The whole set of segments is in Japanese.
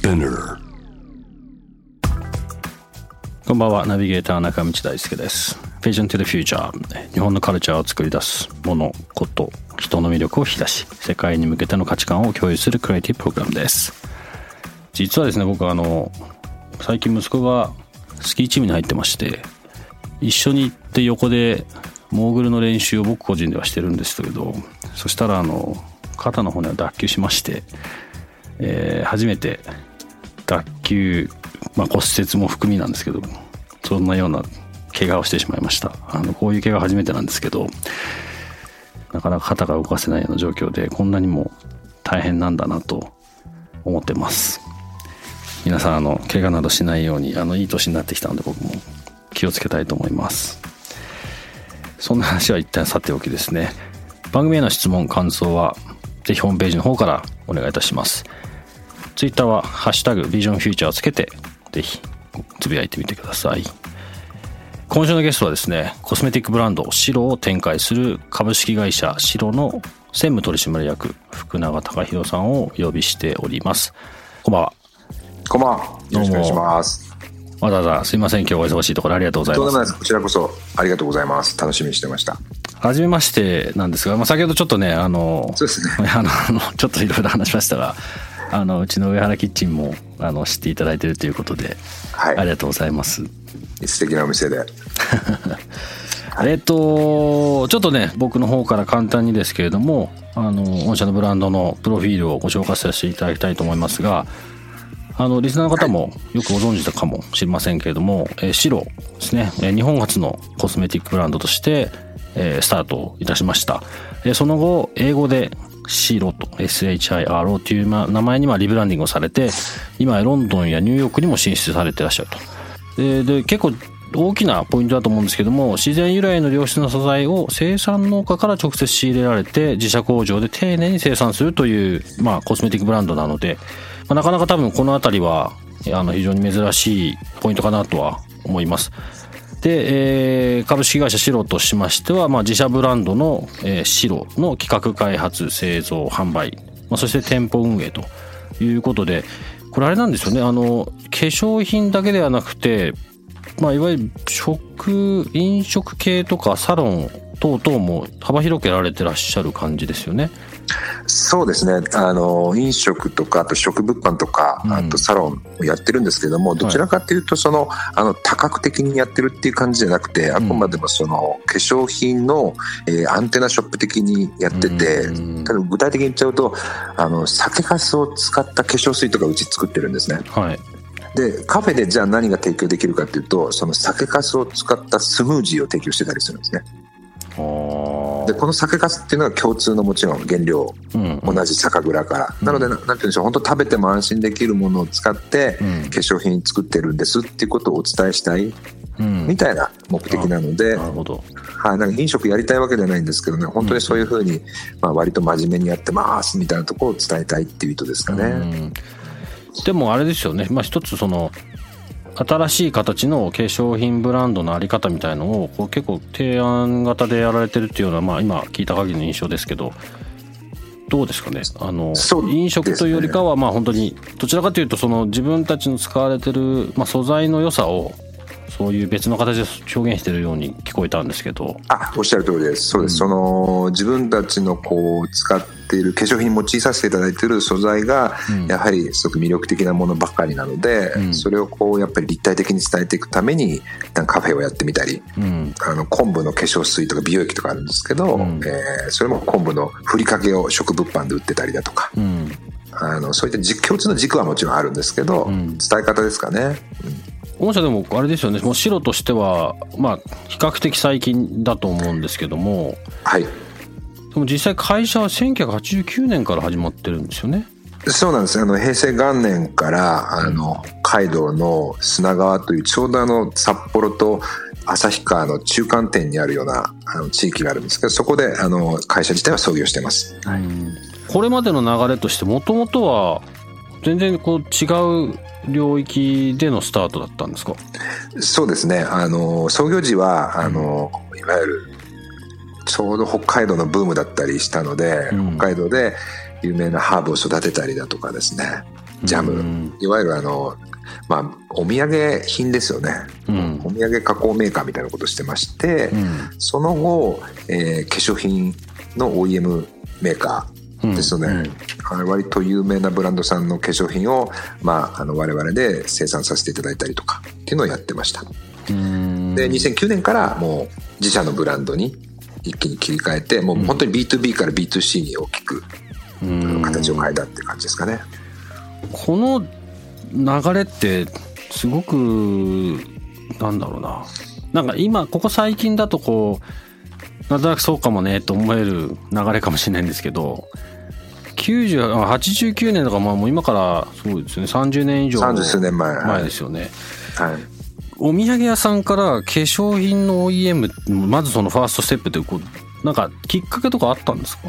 Spinner こんばんは。ナビゲーター中道大輔です。Vision to the Future 日本のカルチャーを作り出すものこと人の魅力を引き出し世界に向けての価値観を共有するクリエイティブプログラムです。実はですね僕あの最近息子がスキーチームに入ってまして一緒に行って横でモーグルの練習を僕個人ではしてるんですけどそしたらあの肩の骨を脱臼しまして、えー初めて脱臼、まあ、骨折も含みなんですけどそんなような怪我をしてしまいました。あのこういう怪我初めてなんですけどなかなか肩が動かせないような状況でこんなにも大変なんだなと思ってます。皆さんあの怪我などしないようにあのいい年になってきたので僕も気をつけたいと思います。そんな話は一旦さておきですね。番組への質問感想はぜひホームページの方からお願いいたします。ツイッターは「ハッシュタグビジョンフューチャー」をつけてぜひつぶやいてみてください今週のゲストはですねコスメティックブランドシロを展開する株式会社シロの専務取締役福永隆弘さんをお呼びしておりますこんばんはこんばんは。よろしくお願いします。わざわざすいません今日お忙しいところありがとうございますとんでもないです。こちらこそありがとうございます。楽しみにしてました。初めましてなんですが、まあ、先ほどちょっとねあのそうですね。あのちょっといろいろ話しましたがあのうちの上原キッチンもあの知っていただいているということで、はい。ありがとうございます。素敵なお店で。えっとちょっとね僕の方から簡単にですけれどもあの御社のブランドのプロフィールをご紹介させていただきたいと思いますがあのリスナーの方もよくご存知だかもしれませんけれども、えーシロですね、えー日本初のコスメティックブランドとして、えースタートいたしました、えーその後英語でシロと SHIRO という名前にまリブランディングをされて今ロンドンやニューヨークにも進出されていらっしゃるとでで結構大きなポイントだと思うんですけども自然由来の良質な素材を生産農家から直接仕入れられて自社工場で丁寧に生産するという、まあ、コスメティックブランドなので、まあ、なかなか多分この辺りはあの非常に珍しいポイントかなとは思います。で、えー株式会社シロとしましては、まあ、自社ブランドの、えーシロの企画開発製造販売、まあ、そして店舗運営ということでこれあれなんですよねあの化粧品だけではなくてまあ、いわゆる食飲食系とかサロン等々も幅広くやられてらっしゃる感じですよね。そうですね。あの、飲食とか、あと食物販とか、うんあとサロンをやってるんですけども、どちらかというと、その、あの、多角的にやってるっていう感じじゃなくて、あくまでもその、化粧品の、えーアンテナショップ的にやってて、うんただ具体的に言っちゃうと、あの、酒粕を使った化粧水とかうち作ってるんですね。はい。でカフェでじゃあ何が提供できるかっていうとその酒粕を使ったスムージーを提供してたりするんですねあでこの酒粕っていうのは共通のもちろん原料。うんうん。同じ酒蔵から、なのでななんて言うんでしょう。本当食べても安心できるものを使ってうん。化粧品作ってるんですっていうことをお伝えしたいうん。みたいな目的なので、なるほど。はい、なんか飲食やりたいわけではないんですけどね。本当にそういうふうに、まあ、割と真面目にやってますみたいなところを伝えたいっていう意図ですかね。うん。でもあれですよね、まあ、一つその新しい形の化粧品ブランドのあり方みたいのをこう結構提案型でやられてるっていうような、まあ、今聞いた限りの印象ですけどどうですかね？あの、飲食というよりかはまあ本当にどちらかというとその自分たちの使われてる、まあ、素材の良さをそういう別の形で表現してるように聞こえたんですけど。あおっしゃる通りです。そうです、その自分たちのこう使っている化粧品に用いさせていただいている素材が、うん。やはりすごく魅力的なものばっかりなので、うん。それをこうやっぱり立体的に伝えていくためになんかカフェをやってみたりうん。あの昆布の化粧水とか美容液とかあるんですけど、うん。えーそれも昆布のふりかけを食物販で売ってたりだとか。うん。あのそういった実共通の軸はもちろんあるんですけど、うん。伝え方ですかね。御社でもあれですよね。もう白としてはまあ比較的最近だと思うんですけども。はい。でも実際会社は1989年から始まってるんですよね。そうなんです。あの平成元年からあの北海道の砂川というちょうどあの札幌と旭川の中間点にあるようなあの地域があるんですけどそこであの会社自体は創業してます。これまでの流れとしてもともとは全然こう違う領域でのスタートだったんですか？そうですね。あの創業時はあのいわゆるちょうど北海道のブームだったりしたので、うん。北海道で有名なハーブを育てたりだとかですね。ジャム、うんいわゆるあのまあお土産品ですよね、うん。お土産加工メーカーみたいなことしてまして、うん。その後、えー化粧品の OEM メーカーですので、うん。はい割と有名なブランドさんの化粧品を、まあ、あの我々で生産させていただいたりとかっていうのをやってました。うん。で2009年からもう自社のブランドに一気に切り替えてもう本当に B2B から B2C に大きく形を変えたっていう感じですかね。この流れってすごくなんだろうな。なんか今ここ最近だとこうなんとなくそうかもねと思える流れかもしれないんですけど90あ89年とかまあもう今からそうですね。30年以上30数年前。前ですよね、はい。お土産屋さんから化粧品の OEM まずそのファーストステップってこうなんかきっかけとかあったんですか？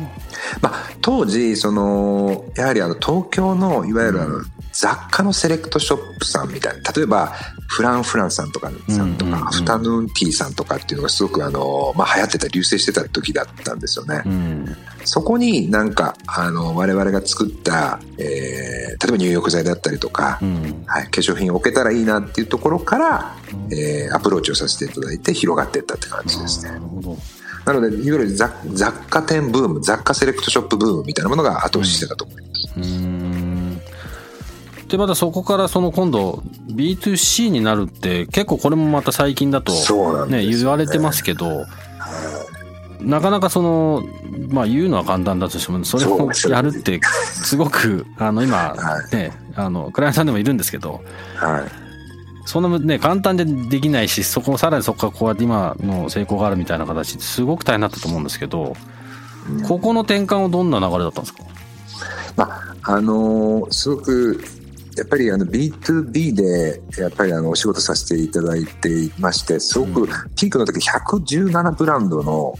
まあ、当時そのやはりあの東京のいわゆるあの、雑貨のセレクトショップさんみたいな例えばフランフランさんとかさんとか、アフタヌーンティーさんとかっていうのがすごくあの、まあ、流行ってた流星してた時だったんですよね。うんそこになんかあの我々が作った、えー例えば入浴剤だったりとか、うんはい、化粧品を置けたらいいなっていうところから、えーアプローチをさせていただいて広がっていったって感じですねな。のでいわゆる雑雑貨店ブーム雑貨セレクトショップブームみたいなものが後押ししてたと思います。うーんでまたそこからその今度 B2C になるって結構これもまた最近だとねよね。言われてますけどなかなかそのまあ言うのは簡単だとしてもそれをやるってすごくあの今はねあのクライアントさんでもいるんですけどはい。そんなね簡単でできないしそこさらにそこからこうやって今の成功があるみたいな形ですごく大変だったと思うんですけどここの転換はどんな流れだったんですか？まああのーすごくやっぱりあの B2B でやっぱりあのお仕事させていただいていましてすごくピークの時117ブランドの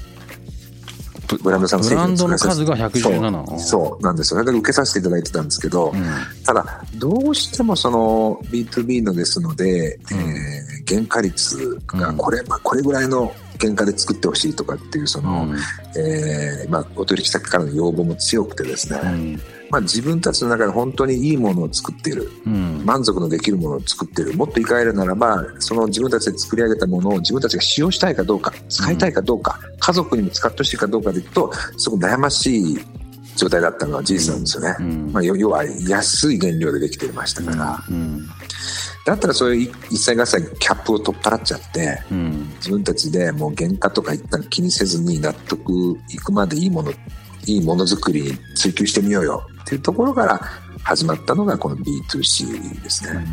ブランドさんの製ブランドの品を作らせ数が117そうそうなんですよ。だけ受けさせていただいてたんですけど、うん。ただどうしてもその B2B のですので、うん。えー原価率がうん。これ,、まあ、これぐらいの原価で作ってほしいとかっていうその、うん。えーまあ、お取引先からの要望も強くてですね、うんまあ、自分たちの中で本当にいいものを作っている。うん。満足のできるものを作っている。もっと言い換えるならばその自分たちで作り上げたものを自分たちが使用したいかどうか使いたいかどうか、家族にも使ってほしいかどうかでいくとすごく悩ましい状態だったのは事実なんですよね。うん。まあ、要要は安い原料でできてましたから、うん。だったらそういう一切合切キャップを取っ払っちゃってうん。自分たちでもう原価とか一旦気にせずに納得いくまでいいものいいものづくりに追求してみようよ。っていうところから始まったのがこの B2C ですね。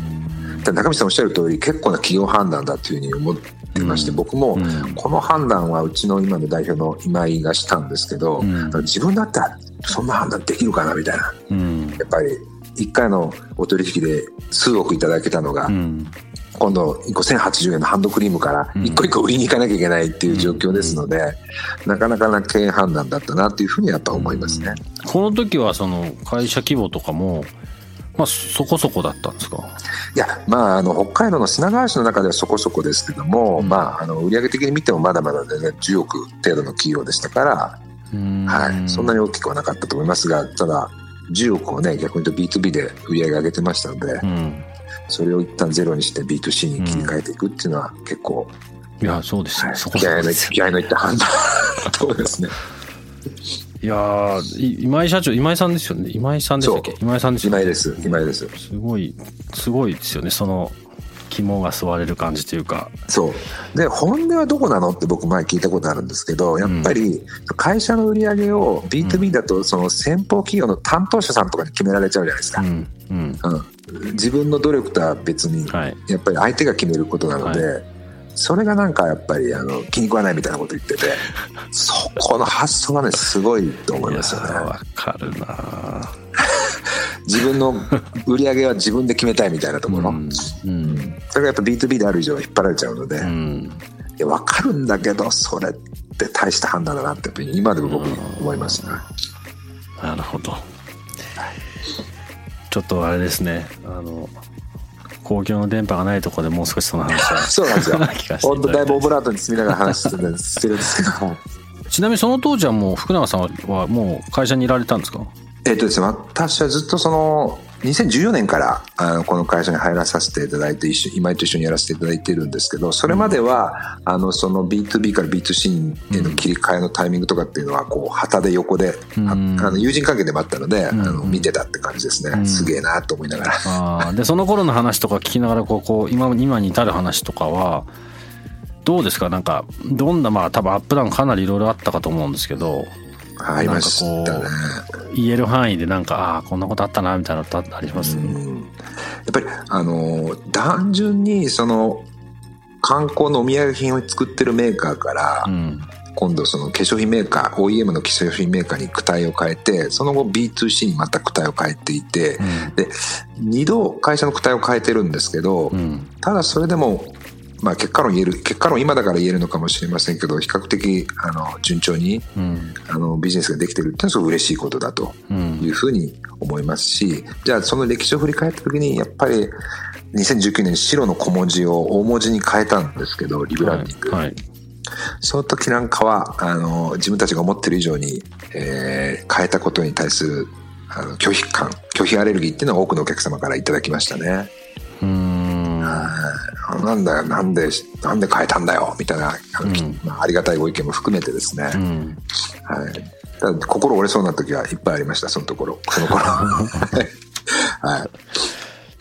ただ中道さんおっしゃる通り結構な企業判断だというふうに思ってまして、うん。僕もうん。この判断はうちの今の代表の今井がしたんですけど、うん。自分だったらそんな判断できるかなみたいな。うん。やっぱり1回のお取引で数億いただけたのが、うん今度1個1080円のハンドクリームからうん。1個1個売りに行かなきゃいけないっていう状況ですので、なかなかな経営判断だったなというふうにやっぱ思いますね。この時はその会社規模とかもまあそこそこだったんですか？いやまああの北海道の砂川市の中ではそこそこですけども、うん。まああの売上的に見てもまだまだ全然10億程度の企業でしたから、はい、そんなに大きくはなかったと思いますがただ10億をね逆に言うと B2B で売り上げ上げてましたので、うん。それを一旦ゼロにして B2C に切り替えていくっていうのは結構、いやそうです。ね、はい。そこ気合いの気合いのいった判断。そうですね。いや今井社長今井さんですよね？今井さんでしたっけ？今井さんですよね。今井です。今井です。すごいすごいですよね。その肝が吸われる感じというか。そう。で本音はどこなのって僕前聞いたことあるんですけどやっぱり会社の売り上げを B2B だとその先方企業の担当者さんとかに決められちゃうじゃないですか、うんうん。うん、自分の努力とは別にはい。やっぱり相手が決めることなので、それがなんかやっぱりあの気に食わないみたいなこと言ってて そこの発想がねすごいと思いますよね。わかるな自分の売り上げは自分で決めたいみたいなところ、うんうん。それがやっぱ B2B である以上引っ張られちゃうので、いうん。や分かるんだけどそれって大した判断だなって今でも僕思いますね、なるほど。ちょっとあれですね。あの公共の電波がないところでもう少しその話は そうなんですよ。本当だいぶオブラートに包みながら話してるんですけどちなみにその当時はもう福永さんはもう会社にいられたんですかえっとですね私はずっとその2014年からあのこの会社に入らさせていただいて一緒今井と一緒にやらせていただいてるんですけどそれまでは、あのその B2B から B2C への切り替えのタイミングとかっていうのはこう旗で横で、ああの友人関係でもあったので、あの見てたって感じですね、すげえなと思いながら。でその頃の話とか聞きながらこうこう今今に至る話とかはどうですか？なんかどんなまあ多分アップダウンかなりいろいろあったかと思うんですけどありましたね。言える範囲でなんかああーこんなことあったなみたいなのってあります、やっぱりあの単純にその観光のお土産品を作ってるメーカーから、うん。今度その化粧品メーカー OEM の化粧品メーカーに躯体を変えてその後 B2C にまた躯体を変えていて、で2度会社の躯体を変えてるんですけど、うん。ただそれでも、まあ、結果論言える結果論今だから言えるのかもしれませんけど比較的あの順調にうん。あのビジネスができてるっていうのはすごく嬉しいことだとうん。いうふうに思いますしじゃあその歴史を振り返った時にやっぱり2019年に白の小文字を大文字に変えたんですけどリブランディング、はいはい。その時なんかはあの自分たちが思ってる以上に、えー変えたことに対するあの拒否感拒否アレルギーっていうのは多くのお客様からいただきましたね。うーん。はいなんだよなんでなんで変えたんだよみたいなあの、まあ、ありがたいご意見も含めてですね、うん。はい、心折れそうな時はいっぱいありましたそのところ。その頃。はい。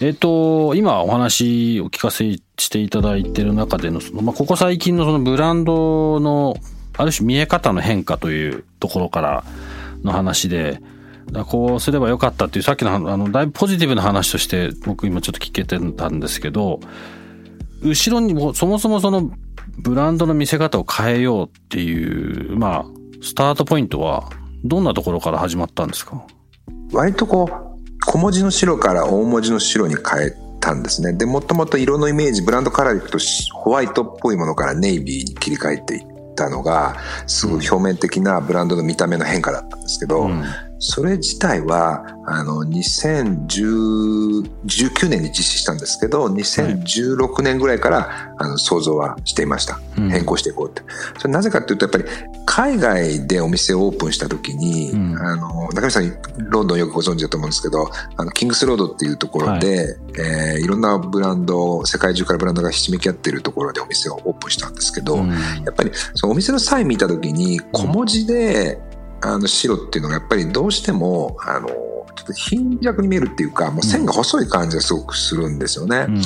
えっ、と、今お話お聞かせしていただいている中での、そのまあ、ここ最近のそのブランドの、ある種見え方の変化というところからの話で、こうすればよかったっていうさっきのあのだいぶポジティブな話として僕今ちょっと聞けてたんですけど後ろにもそもそもそのブランドの見せ方を変えようっていうまあスタートポイントはどんなところから始まったんですか？割とこう小文字の白から大文字の白に変えたんですね。でもともと色のイメージブランドカラーでいくとしホワイトっぽいものからネイビーに切り替えていったのがすごい表面的なブランドの見た目の変化だったんですけど、うんそれ自体はあの2019年に実施したんですけど2016年ぐらいからあの想像はしていました、うん。変更していこうって。それなぜかというとやっぱり海外でお店をオープンした時に、うん。あの中見さんロンドンよくご存知だと思うんですけどあのキングスロードっていうところで、い。えーいろんなブランド世界中からブランドがひしめき合っているところでお店をオープンしたんですけど、うん。やっぱりそのお店のサイン見た時に小文字で、あの白っていうのがやっぱりどうしてもあのちょっと貧弱に見えるっていうかもう線が細い感じがすごくするんですよね。うん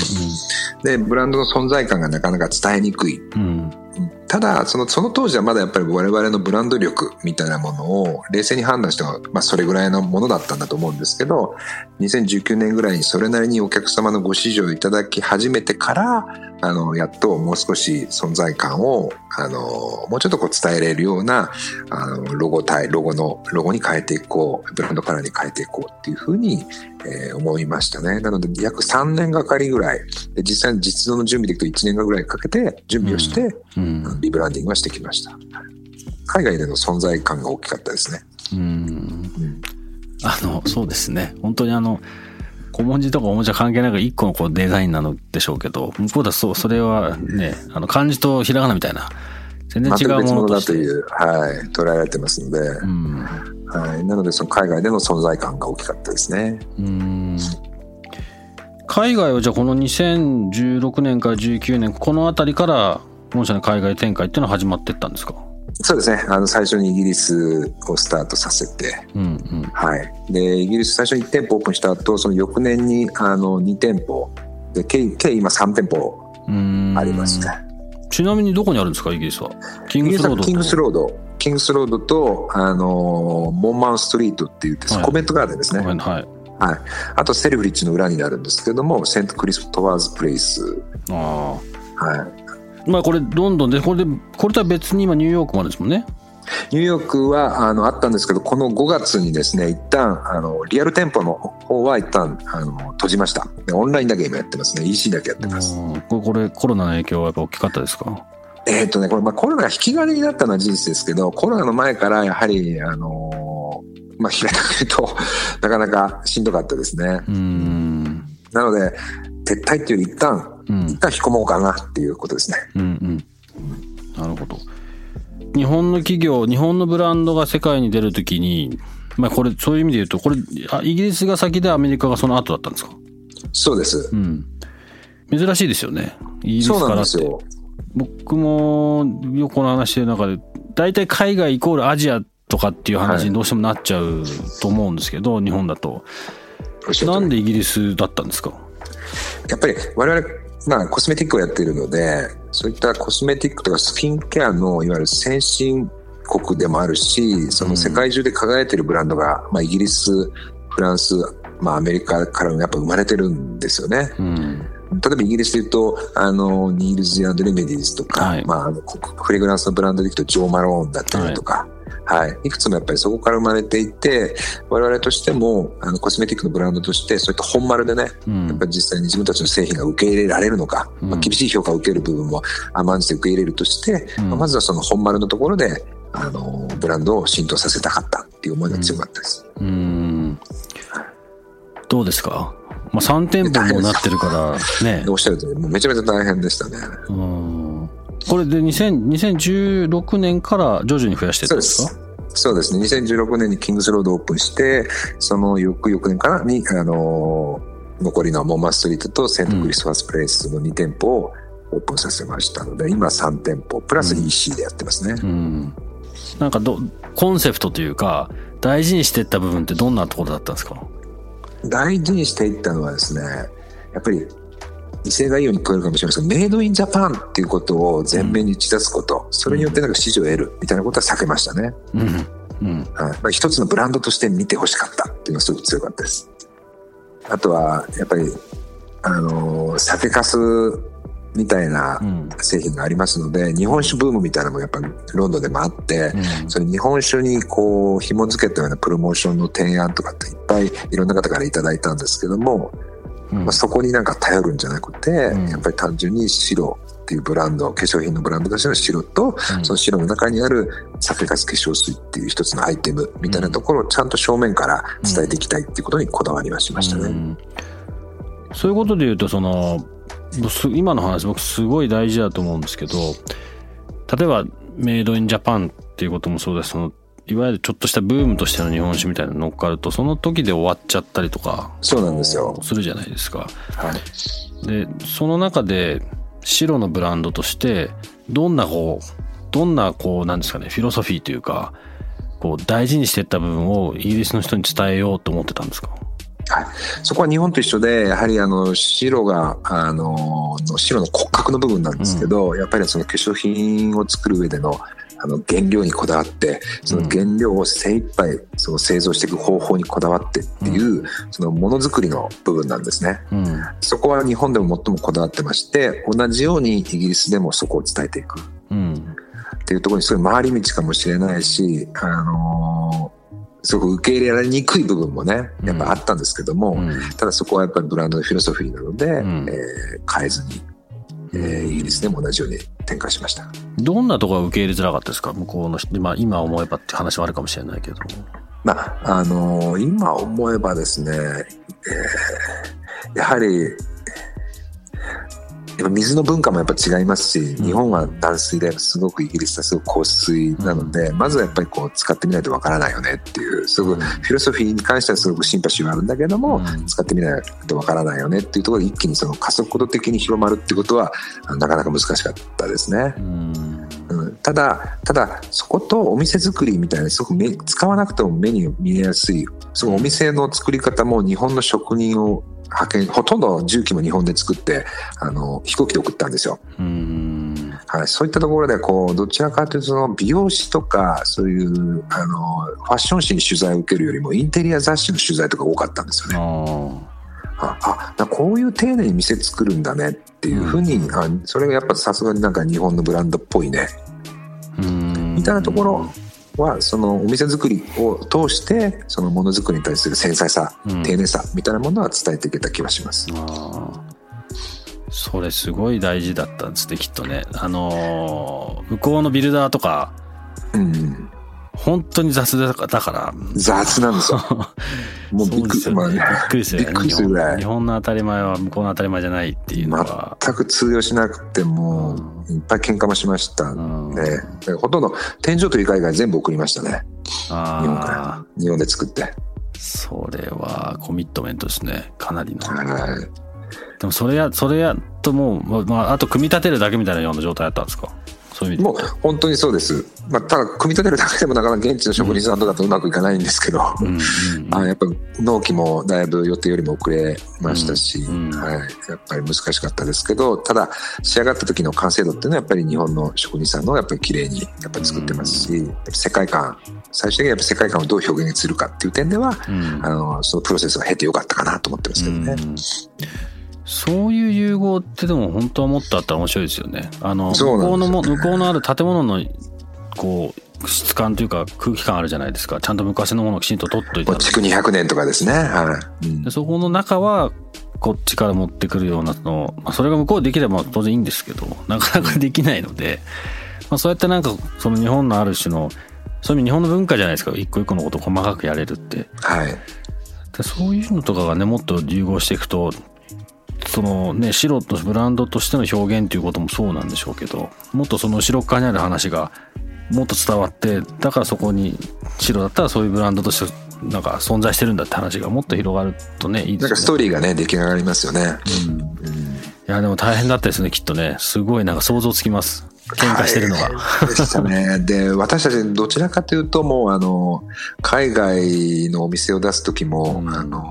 でブランドの存在感がなかなか伝えにくい。うんただそのその当時はまだやっぱり我々のブランド力みたいなものを冷静に判断しては、まあ、それぐらいのものだったんだと思うんですけど2019年ぐらいにそれなりにお客様のご支持をいただき始めてからあのやっともう少し存在感をあのもうちょっとこう伝えれるようなあのロゴ体ロゴのロゴに変えていこうブランドカラーに変えていこうっていうふうに、えー思いましたねなので約3年がかりぐらいで実際に実動の準備でいくと1年ぐらいかけて準備をして、うんリブランディングはしてきました。海外での存在感が大きかったですね。うんうんあの、そうですね。本当にあの、小文字とか大文字は関係なく一個のこうデザインなのでしょうけど、向こうだとそう、それはね、あの、漢字とひらがなみたいな、全然違うものだという、はい、捉えられてますので、うん。はい、なのでその海外での存在感が大きかったですね。うん。海外はじゃあこの2016年から19年、このあたりから、本社の海外展開っていうのは始まってったんですか？そうですね。あの、最初にイギリスをスタートさせて、うんうん。はい。で、イギリス最初に1店舗オープンした後、その翌年に、あの、2店舗、で、計、計今3店舗うんありますね。ちなみにどこにあるんですか？イギリスは。キングスロードキングスロード。キングスロードと、あの、モンマスストリートって言って、はいコベントガーデンですね。はい。はい。あと、セルフリッジの裏になるんですけども、セントクリストファーズプレイス。あはい。あ。まあこれロンドンで、これで、これとは別に今ニューヨークまでですもんね。ニューヨークは、あの、あったんですけど、この5月にですね、一旦、あの、リアル店舗の方は一旦、あの、閉じました。でオンラインだけ今やってますね。EC だけやってます。うんこれ、これコロナの影響はやっぱ大きかったですか？えっ、とね、これ、まあ、コロナが引き金になったのは事実ですけど、コロナの前から、やはり、あのまあ、平たく言うと、なかなかしんどかったですね。うん。なので、撤退っていうより一旦、うん一。旦引き込もうかなっていうことですね。うんうん。なるほど。日本の企業、日本のブランドが世界に出るときに、まあこれ、そういう意味で言うと、これ、あイギリスが先でアメリカがその後だったんですか？そうですう。ん。珍しいですよね。イギリスからって。なんですよ。僕もよくこの話してる中で、大体海外イコールアジアとかっていう話にどうしてもなっちゃうと思うんですけど、日本だと。なんでイギリスだったんですか？やっぱり我々、まあ、コスメティックをやっているので、そういったコスメティックとかスキンケアのいわゆる先進国でもあるし、その世界中で輝いているブランドが、まあ、イギリス、フランス、まあ、アメリカからもやっぱ生まれてるんですよね。うん。例えばイギリスで言うと、あの、ニールズレメディーズとか、はいまああの、こフレグランスのブランドでいくとジョー・マローンだったりとか、はい、い。くつもやっぱりそこから生まれていて、我々としても、あの、コスメティックのブランドとして、そういった本丸でね、うんやっぱり実際に自分たちの製品が受け入れられるのか、うんまあ、厳しい評価を受ける部分も甘んじて受け入れるとして、うんまあまずはその本丸のところで、あの、ブランドを浸透させたかったっていう思いが強かったです。うーん。どうですか？まあ3店舗もなってるからねで。おっしゃる通り、めちゃめちゃ大変でしたね。うん。これで2000 2016年から徐々に増やしてったそうんでですかす。そうですね。2016年にキングスロードオープンして、その翌々年からに、あのー残りのモンマストリートとセントクリスマスプレイスの2店舗をオープンさせましたので、今3店舗、プラス EC でやってますね。うん。なんかど、コンセプトというか、大事にしてった部分ってどんなところだったんですか？大事にしていったのはですね、やっぱり、威勢がいいように聞こえるかもしれませんが、メイドインジャパンっていうことを前面に打ち出すこと、それによってなんか支持を得るみたいなことは避けましたね。うん。うん。はいまあ、一つのブランドとして見てほしかったっていうのがすごく強かったです。あとは、やっぱり、あのー酒粕みたいなうん。製品がありますので、日本酒ブームみたいなのもやっぱりロンドンでもあって、うんその日本酒にこう紐付けたようなプロモーションの提案とかっていっぱいいろんな方からいただいたんですけども、うんまあ、そこになんか頼るんじゃなくて、うん。やっぱり単純に白っていうブランド、化粧品のブランドとしての白と、うん。その白の中にある酒粕化粧水っていう一つのアイテムみたいなところをちゃんと正面から伝えていきたいっていうことにこだわりはしましたね。うん。そういうことで言うとそのす今の話僕すごい大事だと思うんですけど例えばメイドインジャパンっていうこともそうですそのいわゆるちょっとしたブームとしての日本酒みたいなの乗っかるとその時で終わっちゃったりとかそうなんですよ。するじゃないですか。はい。でその中で白のブランドとしてどんなこうどんなこうなんですかねフィロソフィーというかこう大事にしていった部分をイギリスの人に伝えようと思ってたんですか？はい、そこは日本と一緒で、やはりあの白があのの白の骨格の部分なんですけど、やっぱりその化粧品を作る上でのあの原料にこだわって、その原料を精一杯その製造していく方法にこだわってっていう、そのものづくりの部分なんですね。うん。そこは日本でも最もこだわってまして、同じようにイギリスでもそこを伝えていく。うん。っていうところにすごい回り道かもしれないし、あのーすごく受け入れられにくい部分もね、やっぱあったんですけども、うん。ただそこはやっぱりブランドのフィロソフィーなので、ん。えー変えずに、えーイギリスでも同じように展開しました。どんなところが受け入れづらかったですか？向こうの人、まあ今思えばって話はあるかもしれないけど。まあ、あのー今思えばですね、えーやはり、やっぱ水の文化もやっぱ違いますし、日本は淡水ですごくイギリスはすごく硬水なので、まずはやっぱりこう使ってみないとわからないよねっていう、すごくフィロソフィーに関してはすごくシンパシーはあるんだけども、うん。使ってみないとわからないよねっていうところで一気にその加速度的に広まるっていうことはなかなか難しかったですね。うん。うん、ただ、ただ、そことお店作りみたいな、すごく目使わなくても目に見えやすい、そのお店の作り方も日本の職人を派遣、ほとんど重機も日本で作って、あの、飛行機で送ったんですよ。うんはい、そういったところで、こう、どちらかというと、その美容師とか、そういう、あの、ファッション誌に取材を受けるよりも、インテリア雑誌の取材とか多かったんですよね。ああ、こういう丁寧に店作るんだねっていうふうに、あそれがやっぱさすがになんか日本のブランドっぽいね。みたいなところはそのお店作りを通してそのものづくりに対する繊細さ、うん。丁寧さみたいなものは伝えていけた気がします。それすごい大事だったんですねきっとね。あのー向こうのビルダーとかうん、本当に雑だから。雑なんですよ。もうびっくり、まあそうですよね。びっくりするよね。びっくりするぐらい。日本の当たり前は向こうの当たり前じゃないっていうのは、全く通用しなくてもういっぱい喧嘩もしましたうん。ほとんど天井と床以外全部送りましたね。日本から。日本で作って。それはコミットメントですね。かなりの。はい。でもそれやそれやともう、まあまあ、あと組み立てるだけみたいなような状態だったんですか？そういう意味で。もう本当にそうです、まあ、ただ組み立てるだけでもなかなか現地の職人さんとかとうまくいかないんですけど、うんあやっぱ納期もだいぶ予定よりも遅れましたし、うんうんはい、やっぱり難しかったですけどただ仕上がった時の完成度っていうのはやっぱり日本の職人さんのやっぱり綺麗にやっぱり作ってますし、世界観最終的にやっぱ世界観をどう表現するかっていう点では、うん。あのそのプロセスを経てよかったかなと思ってますけどね。うんそういう融合ってでも本当はもっとあったら面白いですよね。あの、向こうのも、向こうのある建物の、こう、質感というか空気感あるじゃないですか。ちゃんと昔のものをきちんと取っといたもう築200年とかですね。はいうんでそこの中は、こっちから持ってくるようなの、まあ、それが向こうできれば当然いいんですけど、なかなかできないので、まあ、そうやってなんか、その日本のある種の、そういう意味日本の文化じゃないですか。一個一個のことを細かくやれるって。はいでそういうのとかがねもっと融合していくとそのね白とブランドとしての表現ということもそうなんでしょうけどもっとその後ろっ側にある話がもっと伝わってだからそこに白だったらそういうブランドとしてなんか存在してるんだって話がもっと広がるとねいいですよね。なんかストーリーがね出来上がりますよね。いやでも大変だったですねきっとねすごいなんか想像つきます喧嘩してるのが。はいでしたね。で、私たちどちらかというと、もうあの、海外のお店を出す時も、うんあの、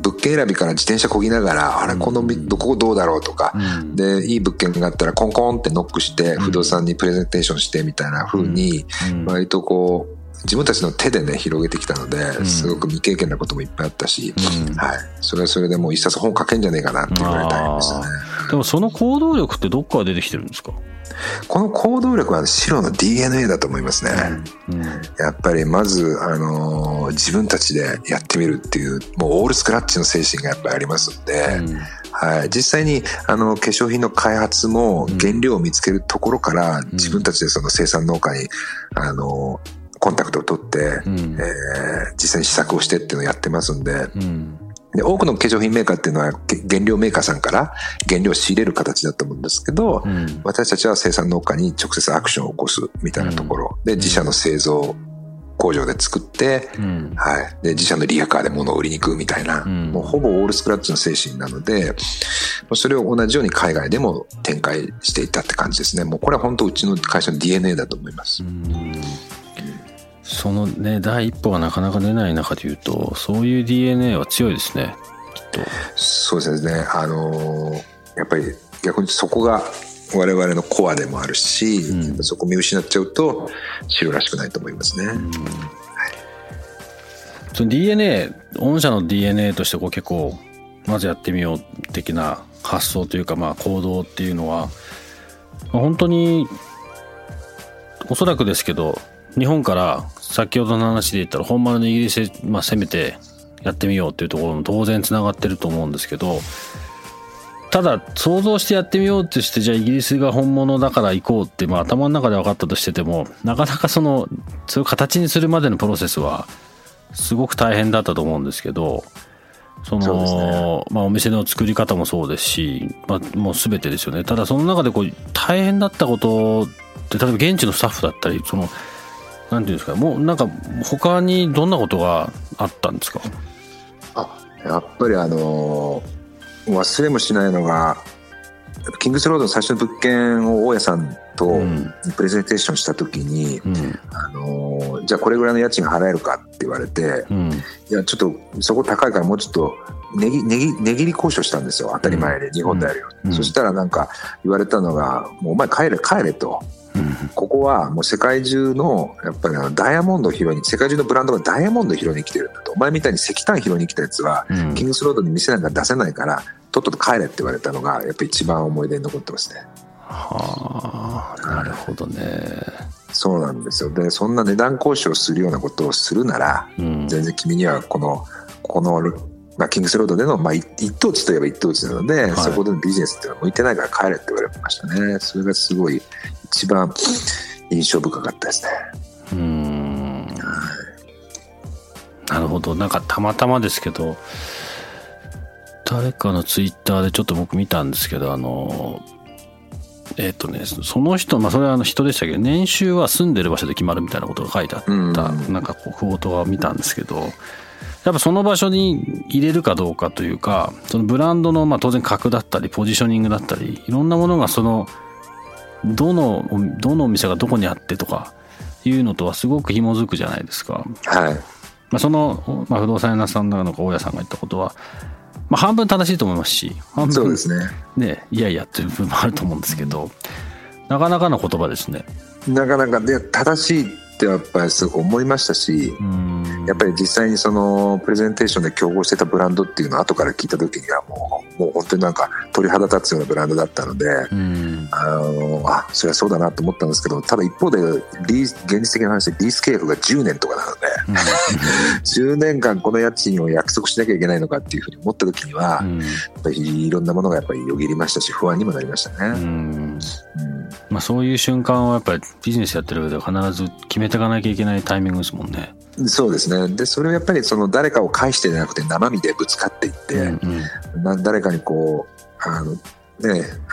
物件選びから自転車こぎながら、あれ、このみ、どこどうだろうとか、うん。で、いい物件があったらコンコンってノックして、ん。不動産にプレゼンテーションしてみたいな風に、うん。割とこう、自分たちの手でね、広げてきたので、ん。すごく未経験なこともいっぱいあったし、うん。はい。それはそれでもう一冊本書けんじゃねえかなって言われたんですよね。でもその行動力ってどっから出てきてるんですか、この行動力は白の DNA だと思いますね。うんやっぱりまず、あのー自分たちでやってみるっていう、もうオールスクラッチの精神がやっぱりありますんで、うん。はい、実際にあの化粧品の開発も原料を見つけるところから、自分たちでその生産農家に、あのーコンタクトを取って、うん。えー実際に試作をしてっていうのをやってますんで、うんで多くの化粧品メーカーっていうのはけ原料メーカーさんから原料を仕入れる形だと思うんですけど、うん。私たちは生産農家に直接アクションを起こすみたいなところ。で、自社の製造工場で作って、うん。はい。で、自社のリアカーで物を売りに行くみたいな、うん。もうほぼオールスクラッチの精神なので、それを同じように海外でも展開していったって感じですね。もうこれは本当うちの会社の DNA だと思います。そのね第一歩がなかなか出ない中で言うとそういう DNA は強いですね。きっと。そうですね。あのーやっぱり逆にそこが我々のコアでもあるし、うん。そこ見失っちゃうと白らしくないと思いますね。その DNA 御社の DNA としてこう結構まずやってみよう的な発想というかまあ行動っていうのはまあ本当におそらくですけど日本から先ほどの話で言ったら本丸のイギリスで、まあ、攻めてやってみようっていうところも当然つながってると思うんですけどただ想像してやってみようとしてじゃあイギリスが本物だから行こうって、まあ、頭の中で分かったとしててもなかなかそのそれを形にするまでのプロセスはすごく大変だったと思うんですけどその、まあ、お店の作り方もそうですし、まあ、もう全てですよね。ただその中でこう大変だったことって例えば現地のスタッフだったりそのなんていうんですか？もうなんか他にどんなことがあったんですか？あやっぱりあのー忘れもしないのがキングスロードの最初の物件を大家さんとうん。プレゼンテーションした時に、うん。あのーじゃあこれぐらいの家賃払えるかって言われて、うん。いやちょっとそこ高いからもうちょっと値切値切値切り交渉したんですよ当たり前で、日本であるようん。そしたらなんか言われたのが「もうお前帰れ帰れ」と。ここはもう世界中のやっぱりあのダイヤモンドを拾いに世界中のブランドがダイヤモンドを拾いに来てるんだと。お前みたいに石炭拾いに来たやつはうん。キングスロードに店なんか出せないからとっとと帰れって言われたのがやっぱ一番思い出に残ってますね。はあなるほどね。そうなんですよ。でそんな値段交渉するようなことをするならうん。全然君にはこのこの、まあ、キングスロードでの、まあ、一一等地といえば一等地なので、い。そこでのビジネスっていうのは向いてないから帰れって言われましたね。それがすごい一番印象深かったですね。うーん。なるほど。なんかたまたまですけど誰かのツイッターでちょっと僕見たんですけどあのえっ、とね、その人、まあそれはあの人でしたけど、年収は住んでる場所で決まるみたいなことが書いてあった、うん。なんかこう、クォートは見たんですけど、やっぱその場所に入れるかどうかというか、そのブランドのまあ当然格だったり、ポジショニングだったり、いろんなものがその、どの、どのお店がどこにあってとか、いうのとはすごく紐づくじゃないですか。はい。まあ、その、まあ、不動産屋さんなのか大家さんが言ったことは、まあ、半分正しいと思いますし半分そうですね。ねいやいやっていう部分もあると思うんですけどなかなかの言葉ですねなかなかで正しいってやっぱりすごく思いましたし、うんやっぱり実際にそのプレゼンテーションで競合してたブランドっていうのを後から聞いた時にはもうもう本当になんか鳥肌立つようなブランドだったので、うん。あのあそれはそうだなと思ったんですけどただ一方でリー現実的な話でリース契約が10年とかなので 10年間この家賃を約束しなきゃいけないのかっていうふうに思った時には、ぱりいろんなものがやっぱりよぎりましたし不安にもなりましたうね。ん。うん。まあ、そういう瞬間はやっぱりビジネスやってる上では必ず決めていかなきゃいけないタイミングですもんね。そうですね。でそれをやっぱりその誰かを介してじゃなくて生身でぶつかっていって、うんうん。な誰かにこうあの、ね、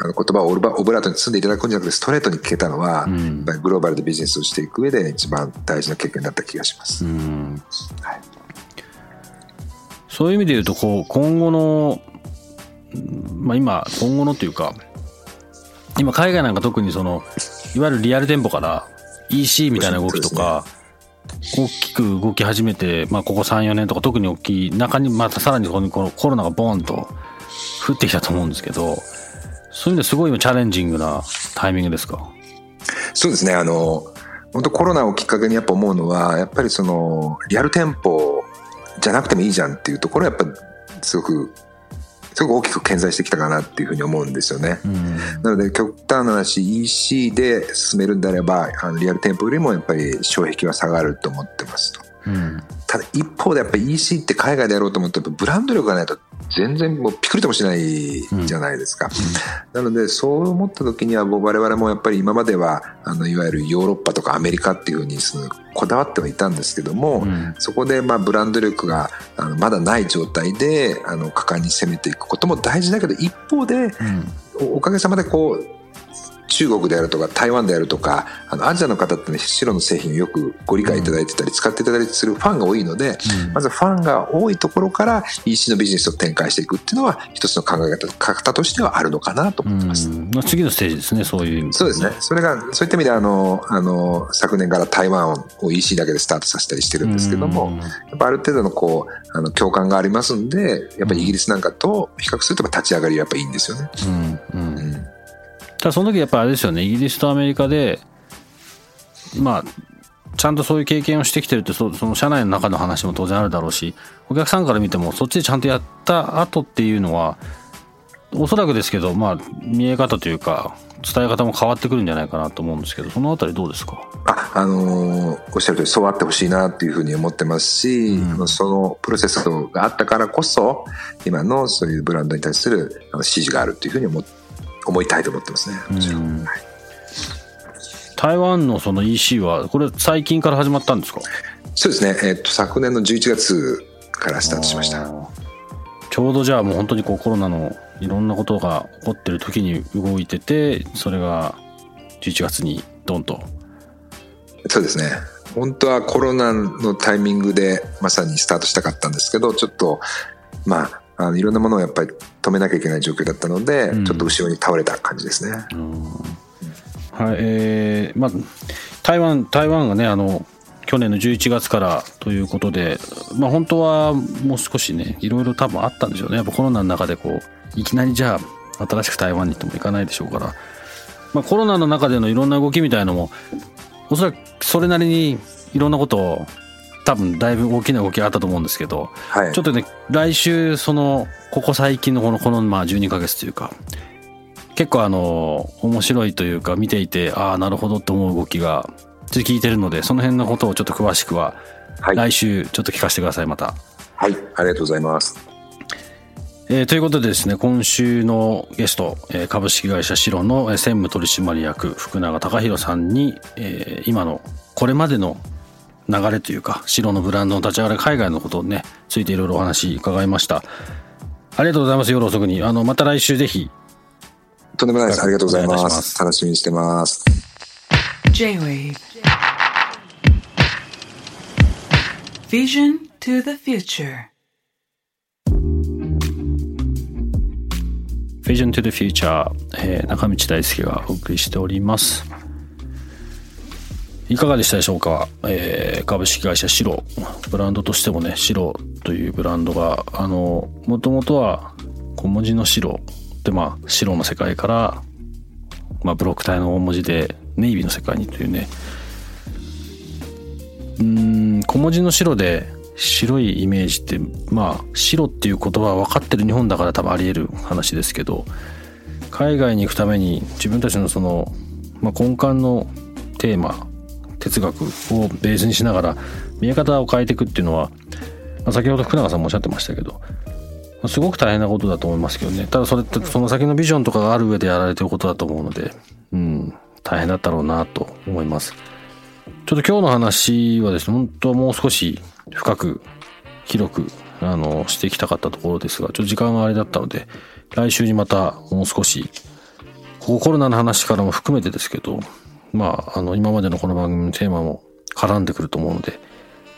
あの言葉をオブラオブラートに包んでいただくんじゃなくてストレートに聞けたのは、うん。グローバルでビジネスをしていく上で一番大事な経験だった気がします。うん。はい。そういう意味で言うとこう今後の、うんまあ、今今後のというか今海外なんか特にそのいわゆるリアル店舗から EC みたいな動きとか、大きく動き始めて、まあ、ここ34年とか特に大きい中にまたさらにこのコロナがボーンと降ってきたと思うんですけどそういう意味ですごいチャレンジングなタイミングですかそうですねあの本当コロナをきっかけにやっぱ思うのはやっぱりそのリアル店舗じゃなくてもいいじゃんっていうところはやっぱすごくすごく大きく顕在してきたかなっていうふうに思うんですよね。うんなので極端な話 EC で進めるんであればあのリアル店舗よりもやっぱり障壁は下がると思ってますと。うん。ただ一方でやっぱり EC って海外でやろうと思ってブランド力がないと全然もうピクリともしないじゃないですか。なのでそう思った時にはもう我々もやっぱり今まではあのいわゆるヨーロッパとかアメリカっていうふうにそのこだわってはいたんですけども、うん。そこでまあブランド力があのまだない状態であの果敢に攻めていくことも大事だけど一方でおかげさまでこう中国であるとか台湾であるとかあのアジアの方ってね白の製品をよくご理解いただいてたり使っていただいたりするファンが多いので、うんまずファンが多いところから EC のビジネスを展開していくっていうのは一つの考え方方としてはあるのかなと思ってます。うんまあ次のステージですねそういう意味そうですね。それが、そういった意味であの、あの、昨年から台湾を EC だけでスタートさせたりしてるんですけども、うんやっぱある程度のこう、あの、共感がありますんで、やっぱりイギリスなんかと比較すると立ち上がりはやっぱいいんですよね。うんうんうん。ただその時やっぱあれですよね。イギリスとアメリカでまあちゃんとそういう経験をしてきてるってそその社内の中の話も当然あるだろうしお客さんから見てもそっちでちゃんとやった後っていうのはおそらくですけどまあ見え方というか伝え方も変わってくるんじゃないかなと思うんですけどそのあたりどうですか？あ、あのーおっしゃる通りそうあってほしいなっていうふうに思ってますし、うん。そのプロセスがあったからこそ、今のそういうブランドに対するあの支持があるっていうふうに思思いたいと思ってますね。もちろんうんはい台湾のその EC はこれ最近から始まったんですか？そうですね。えっと、昨年の11月からスタートしました。ちょうどじゃあもう本当にこうコロナのいろんなことが起こってる時に動いててそれが11月にドンとそうですね。本当はコロナのタイミングでまさにスタートしたかったんですけど、ちょっと、まあ、あのいろんなものをやっぱり止めなきゃいけない状況だったので、うん。ちょっと後ろに倒れた感じですね。はいえーまあ台湾台湾がねあの去年の11月からということでまあ本当はもう少しねいろいろ多分あったんでしょうね。やっぱコロナの中でこういきなりじゃあ新しく台湾に行っても行かないでしょうから、まあ、コロナの中でのいろんな動きみたいのもおそらくそれなりにいろんなことを多分だいぶ大きな動きがあったと思うんですけどはい。ちょっとね、来週、その、ここ最近のこの、この、まあ、12ヶ月というか、結構あの、面白いというか、見ていて、ああ、なるほどって思う動きが、聞いてるので、その辺のことをちょっと詳しくは、はい。来週、ちょっと聞かせてください、また。はい。ありがとうございます。えーということでですね、今週のゲスト、えー株式会社シロのえー専務取締役、福永隆弘さんに、えー今の、これまでの流れというか、シロのブランドの立ち上がり、海外のことをね、ついていろいろお話伺いました。ありがとうございます、夜遅くに。あの、また来週ぜひ、とんでもないです。ありがとうございま。す楽しみにしてます。J-Wave Vision to the future「Vision to the Future、えー中道大輔がお送りしておりますいかがでしたでしょうか、えー株式会社シロ。ブランドとしてもねシロというブランドがあのもともとは小文字の白でまあ白の世界から、まあ、ブロック体の大文字でネイビーの世界にというね。うん小文字の白で白いイメージってまあ白っていう言葉は分かってる日本だから多分あり得る話ですけど海外に行くために自分たちのその、まあ、根幹のテーマ哲学をベースにしながら見え方を変えていくっていうのは、まあ、先ほど福永さんもおっしゃってましたけどますごく大変なことだと思いますけどね。ただそれってその先のビジョンとかがある上でやられてることだと思うのでうん大変だったろうなと思います。ちょっと今日の話はですね本当はもう少し深く広くあのしていきたかったところですがちょっと時間があれだったので来週にまたもう少しコロナの話からも含めてですけどまああの今までのこの番組のテーマも絡んでくると思うので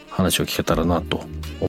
話を聞けたらなと思います。